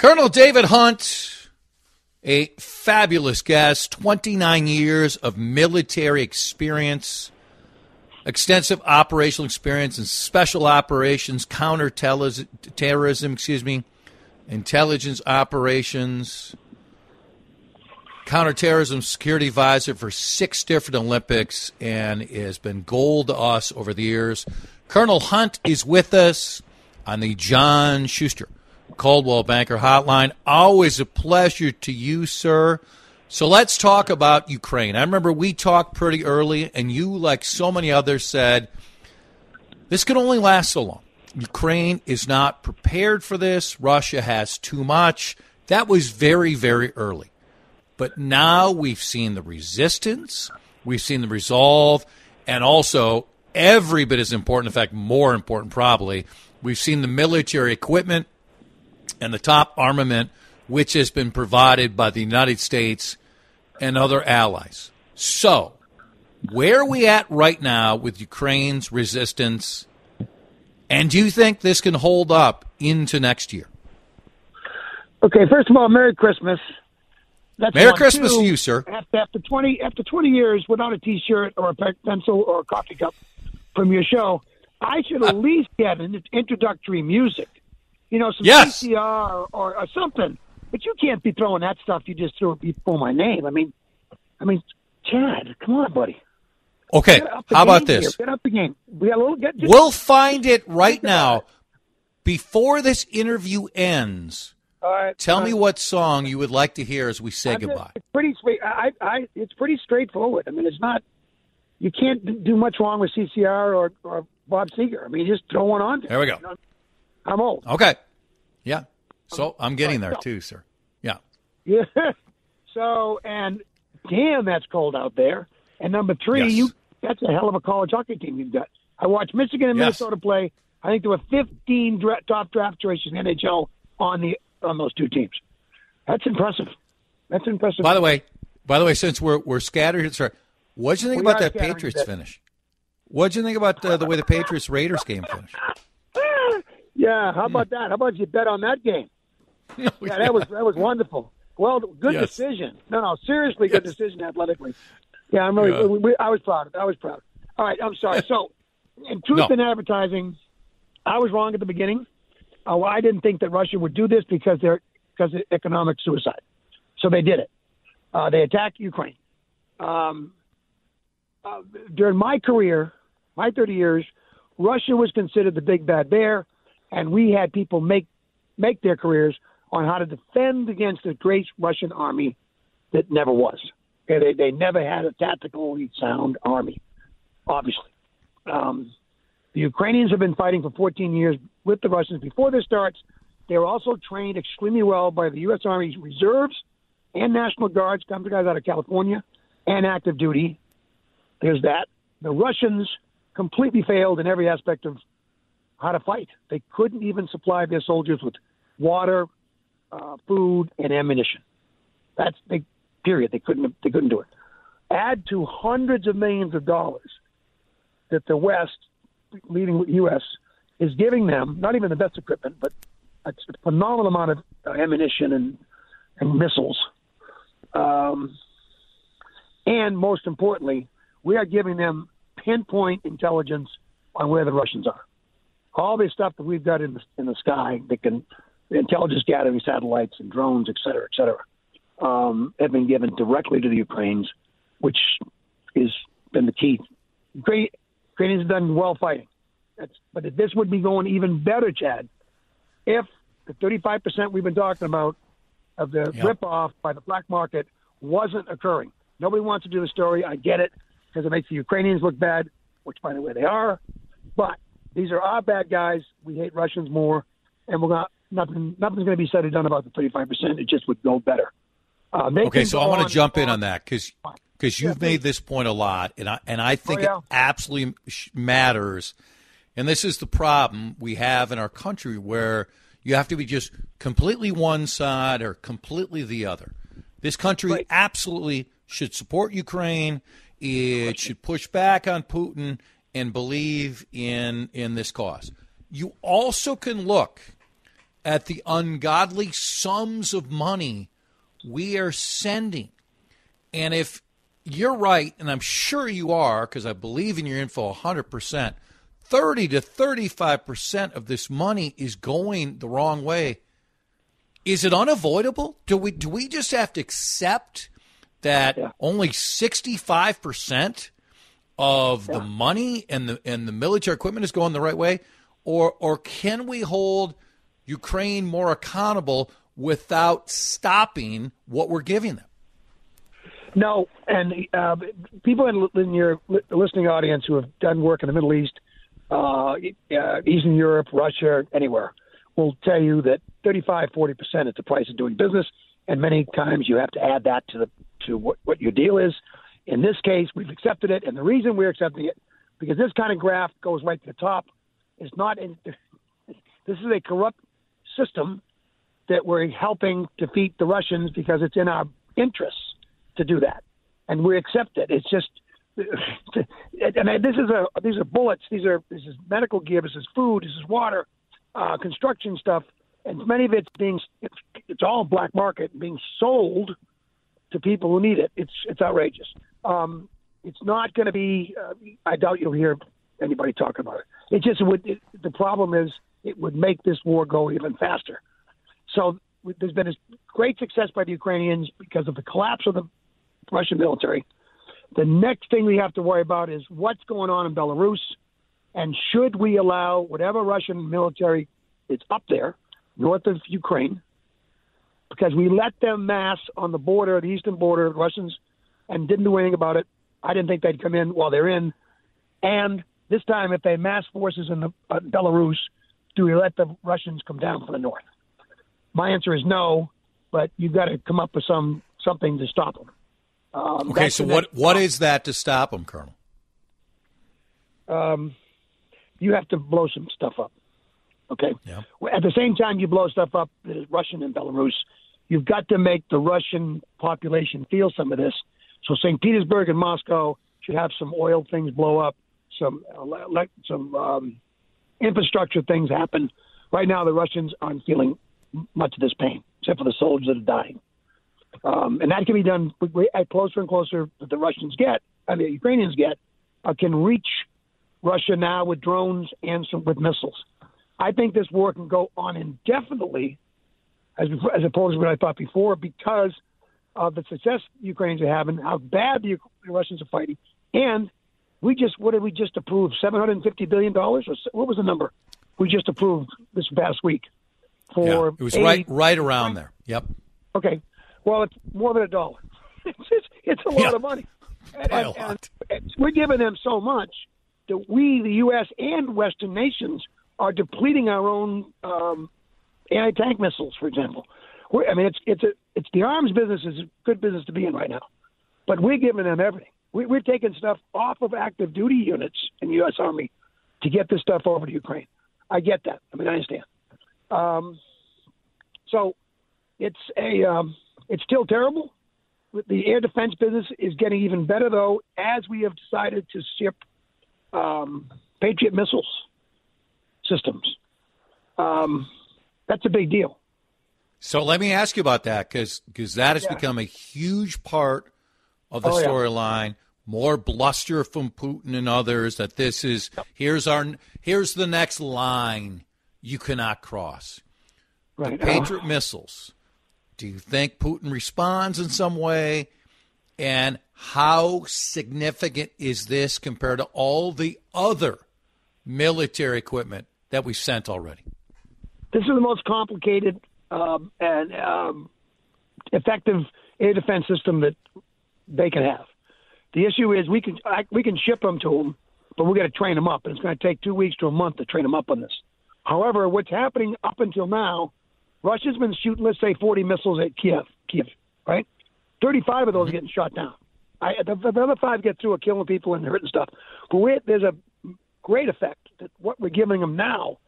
Colonel David Hunt, a fabulous guest, 29 years of military experience, extensive operational experience in special operations, counterterrorism, excuse me, intelligence operations, counterterrorism security advisor for six different Olympics, and has been gold to us over the years. Colonel Hunt is with us on the John Schuster Coldwell Banker Hotline. Always a pleasure to you, sir. So let's talk about Ukraine. I remember we talked pretty early, and you, like so many others, said this can only last so long. Ukraine is not prepared for this. Russia has too much. That was very, very early. But now we've seen the resistance, we've seen the resolve, and also every bit as important, in fact, more important probably, we've seen the military equipment and the top armament which has been provided by the United States and other allies. So, where are we at right now with Ukraine's resistance? And do you think this can hold up into next year? Okay, first of all, Merry Christmas. That's Merry Christmas two, to you, sir. After, after twenty after twenty years without a T-shirt or a pencil or a coffee cup from your show, I should at least get an introductory music. You know, some yes. CCR or, or, something. But you can't be throwing that stuff you just threw before my name. I mean, I mean, Chad, come on, buddy. Okay, how about this? Here. Get up the game. We got a little. Get, we'll find it right now. Before this interview ends, all right, tell all me what song you would like to hear as we say I'm goodbye. Just, it's pretty sweet. I, I, it's pretty straightforward. I mean, it's not. You can't do much wrong with CCR or, or Bob Seger. I mean, just throw one on. There we go. I'm old. Okay. Yeah. So I'm getting there too, sir. Yeah. Yeah. So and damn, that's cold out there. And number three, Yes. you that's a hell of a college hockey team you've got. I watched Michigan and Yes. Minnesota play. I think there were 15 dra- top draft choices in the NHL on the on those two teams. That's impressive. That's impressive. By the way, by the way, since we're we're scattered, sir, what did you think We about that Patriots finish? What did you think about uh, the way the Patriots Raiders game finished? yeah, how about that? How about you bet on that game? Yeah, that was that was wonderful. Well, good Yes. decision. No, no, seriously, good decision athletically. Yeah, I'm really. Yeah. We, we, I was proud. I was proud. All right, I'm sorry. So, in truth No. in advertising, I was wrong at the beginning. Uh, I didn't think that Russia would do this because they're because of economic suicide. So they did it. Uh, they attacked Ukraine. Um, uh, during my career, my 30 years, Russia was considered the big bad bear, and we had people make make their careers on how to defend against the great Russian army that never was. They they never had a tactically sound army, obviously. Um, the Ukrainians have been fighting for 14 years with the Russians. Before this starts, they were also trained extremely well by the U.S. Army reserves and National Guards, come to guys out of California, and active duty. There's that. The Russians completely failed in every aspect of how to fight. They couldn't even supply their soldiers with water, uh, food, and ammunition. That's they period. They couldn't they couldn't do it. Add to hundreds of millions of dollars that the West, leading U.S., is giving them. Not even the best equipment, but a phenomenal amount of uh, ammunition and and missiles. Um, and most importantly, we are giving them pinpoint intelligence on where the Russians are. All this stuff that we've got in the, in the sky that can intelligence gathering satellites and drones, et cetera, et cetera, um, have been given directly to the Ukrainians, which has been the key. Great, Ukrainians have done well fighting. That's, but this would be going even better, Chad, if the 35% we've been talking about of the Yep. ripoff by the black market wasn't occurring. Nobody wants to do the story. I get it because it makes the Ukrainians look bad, which, by the way, they are. But these are our bad guys. We hate Russians more, and we're not nothing. Nothing's going to be said or done about the 35%. It just would go better. Uh, Okay, so I want to jump in on that because because you've Yeah, made this point a lot, and I and I think Oh, yeah. it absolutely matters. And this is the problem we have in our country where you have to be just completely one side or completely the other. This country Right. absolutely should support Ukraine. It should push back on Putin and believe in in this cause. You also can look at the ungodly sums of money we are sending. And if you're right, and I'm sure you are, because I believe in your info 100%, 30 to 35% of this money is going the wrong way. Is it unavoidable? Do we do we just have to accept that yeah. only 65% of yeah. the money and the and the military equipment is going the right way or or can we hold Ukraine more accountable without stopping what we're giving them? No, and uh, people in, in, your listening audience who have done work in the Middle East, uh, uh, Eastern Europe, Russia, anywhere, will tell you that 35, 40 percent is the price of doing business, and many times you have to add that to the to what, what your deal is. In this case, we've accepted it, and the reason we're accepting it because this kind of graft goes right to the top. It's not in. This is a corrupt system that we're helping defeat the Russians because it's in our interests to do that, and we accept it. It's just, and this is a these are bullets. These are this is medical gear. This is food. This is water, uh, construction stuff, and many of it's being it's, it's all black market being sold to people who need it. It's it's outrageous. Um, it's not going to be. Uh, I doubt you'll hear anybody talking about it. It just would. It, the problem is it would make this war go even faster. So there's been a great success by the Ukrainians because of the collapse of the Russian military. The next thing we have to worry about is what's going on in Belarus, and should we allow whatever Russian military is up there, north of Ukraine, because we let them mass on the border, the eastern border, the Russians, and didn't do anything about it. I didn't think they'd come in while they're in. And this time, if they mass forces in the, uh, Belarus, do we let the Russians come down from the north? My answer is no, but you've got to come up with some something to stop them. Um, okay, so what what is that to stop them, Colonel? Um, you have to blow some stuff up. Okay. Yeah. At the same time, you blow stuff up that is Russian and Belarus. You've got to make the Russian population feel some of this. So St. Petersburg and Moscow should have some oil things blow up, some some um, infrastructure things happen. Right now, the Russians aren't feeling much of this pain, except for the soldiers that are dying. Um, and that can be done closer and closer that the Russians get, I mean, the Ukrainians get, uh, can reach Russia now with drones and some, with missiles. I think this war can go on indefinitely, as, as opposed to what I thought before, because of the success the Ukrainians are having, how bad the, the Russians are fighting, and we just what did we just approve? Seven hundred and fifty billion dollars, or what was the number we just approved this past week? For yeah, it was aid. right right around there. Yep. Okay, well, it's more than a dollar. it's it's, it's a lot yeah. of money. And, and. And we're giving them so much that we, the U.S. and Western nations, are depleting our own um, anti-tank missiles, for example. We're, I mean, it's it's a it's the arms business is a good business to be in right now, but we're giving them everything. We, we're taking stuff off of active duty units in the U.S. Army to get this stuff over to Ukraine. I get that. I mean, I understand. Um, so it's a um, it's still terrible. The air defense business is getting even better, though, as we have decided to ship um, Patriot missiles systems. Um, that's a big deal. So let me ask you about that because that has yeah. become a huge part of the oh, storyline. Yeah. More bluster from Putin and others that this is here's our here's the next line you cannot cross. Right. The Patriot missiles do you think Putin responds in some way? And how significant is this compared to all the other military equipment that we've sent already? This is the most complicated um, and um, effective air defense system that they can have. The issue is we can I, we can ship them to them, but we got to train them up, and it's going to take two weeks to a month to train them up on this. However, what's happening up until now Russia's been shooting, let's say, 40 missiles at Kiev, Kiev, right? 35 of those are getting shot down. I, the, the other five get through are killing people and hurting stuff. But there's a great effect that what we're giving them now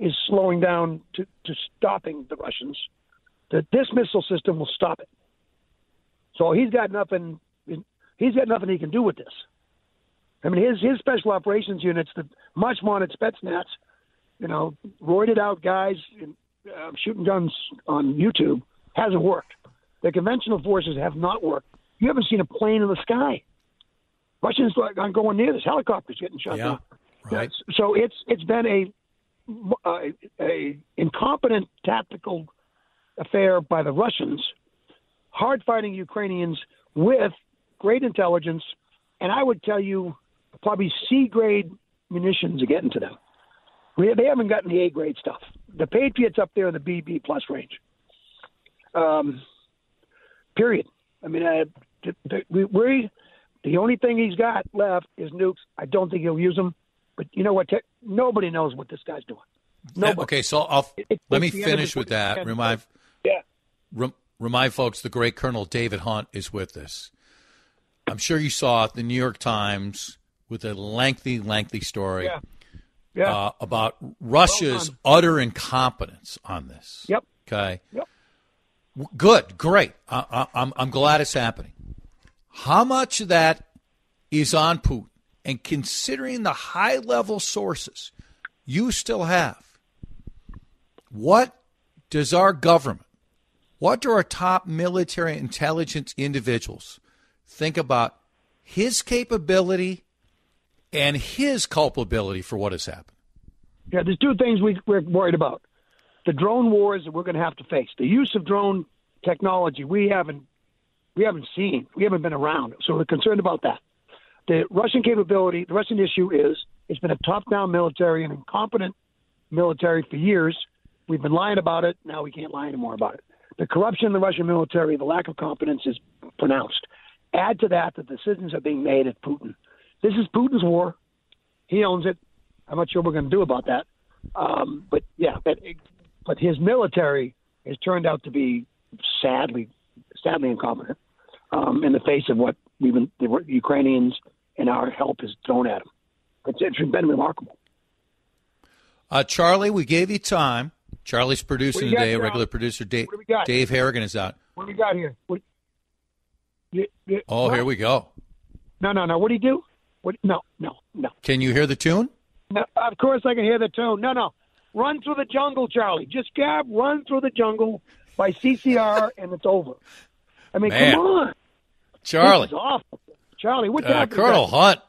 is slowing down to, to stopping the Russians. That this missile system will stop it. So he's got nothing. He's got nothing he can do with this. I mean, his his special operations units, the much wanted Spetsnaz, you know, roided out guys uh, shooting guns on YouTube hasn't worked. The conventional forces have not worked. You haven't seen a plane in the sky. Russians aren't going near this. Helicopters getting shot Yeah, down. Right. So it's it's been a a, a incompetent tactical affair by the Russians, hard fighting Ukrainians with great intelligence, and I would tell you probably C grade munitions are getting to them. They haven't gotten the A grade stuff. The Patriots up there in the BB plus range. Um, period. I mean, I, the, we, we the only thing he's got left is nukes. I don't think he'll use them. But you know what? Te- nobody knows what this guy's doing. Nobody. Okay, so I'll, It- let me it's the end of finish with that. Remind, Yeah. rem, remind folks the great Colonel David Hunt is with us. I'm sure you saw the New York Times with a lengthy, lengthy story Yeah. Yeah. uh, about Russia's done. utter incompetence on this. Yep. Okay. Yep. Good. Great. I, I, I'm, I'm glad it's happening. How much of that is on Putin? And considering the high level sources you still have, what does our government, what do our top military intelligence individuals think about his capability and his culpability for what has happened? Yeah, there's two things we, we're worried about: the drone wars that we're going to have to face, the use of drone technology we haven't we haven't seen, we haven't been around, so we're concerned about that. The Russian capability, the Russian issue is it's been a top-down military and incompetent military for years. We've been lying about it. Now we can't lie anymore about it. The corruption in the Russian military, the lack of competence is pronounced. Add to that that decisions are being made at Putin. This is Putin's war. He owns it. I'm not sure what we're going to do about that. Um, but yeah, but but his military has turned out to be sadly sadly incompetent um, in the face of what we've been, the Ukrainians and our help is thrown at them. It's, it's been remarkable. Uh, Charlie, we gave you time. Charlie's producing you today. A regular producer, Dave, What do we got? Dave Harrigan, is out. What do we got here? What, you, you, Oh, what? here we go. No, no, no. What do you do? What? No, no, no. Can you hear the tune? No, of course I can hear the tune. No, no. Run through the jungle, Charlie. Just grab Run Through the Jungle by CCR and it's over. I mean, Man. come on. Charlie, This is awful. Charlie, what's uh. Colonel Hunt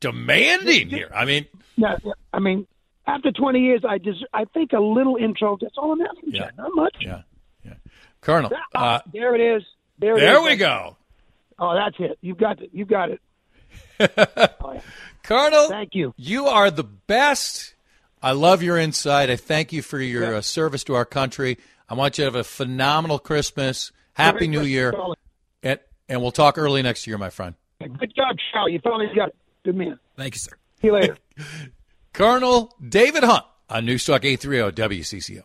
demanding here. I mean, Yeah, yeah, I mean, after 20 years, I just, I think a little intro, that's all I'm asking, Yeah. Not much. yeah, yeah. Colonel, Ah, uh, there it is. There, it there is. we go. Oh, that's it. You've got it. You've got it. oh, yeah. Colonel, Thank you. You are the best. I love your insight. I thank you for your Yeah. uh, service to our country. I want you to have a phenomenal Christmas. Happy Merry New Christmas, Year. And, and we'll talk early next year, my friend. Good job, Charlie. You finally got it. Good man. Thank you, sir. See you later. Colonel David Hunt on Newstalk 830 WCCO.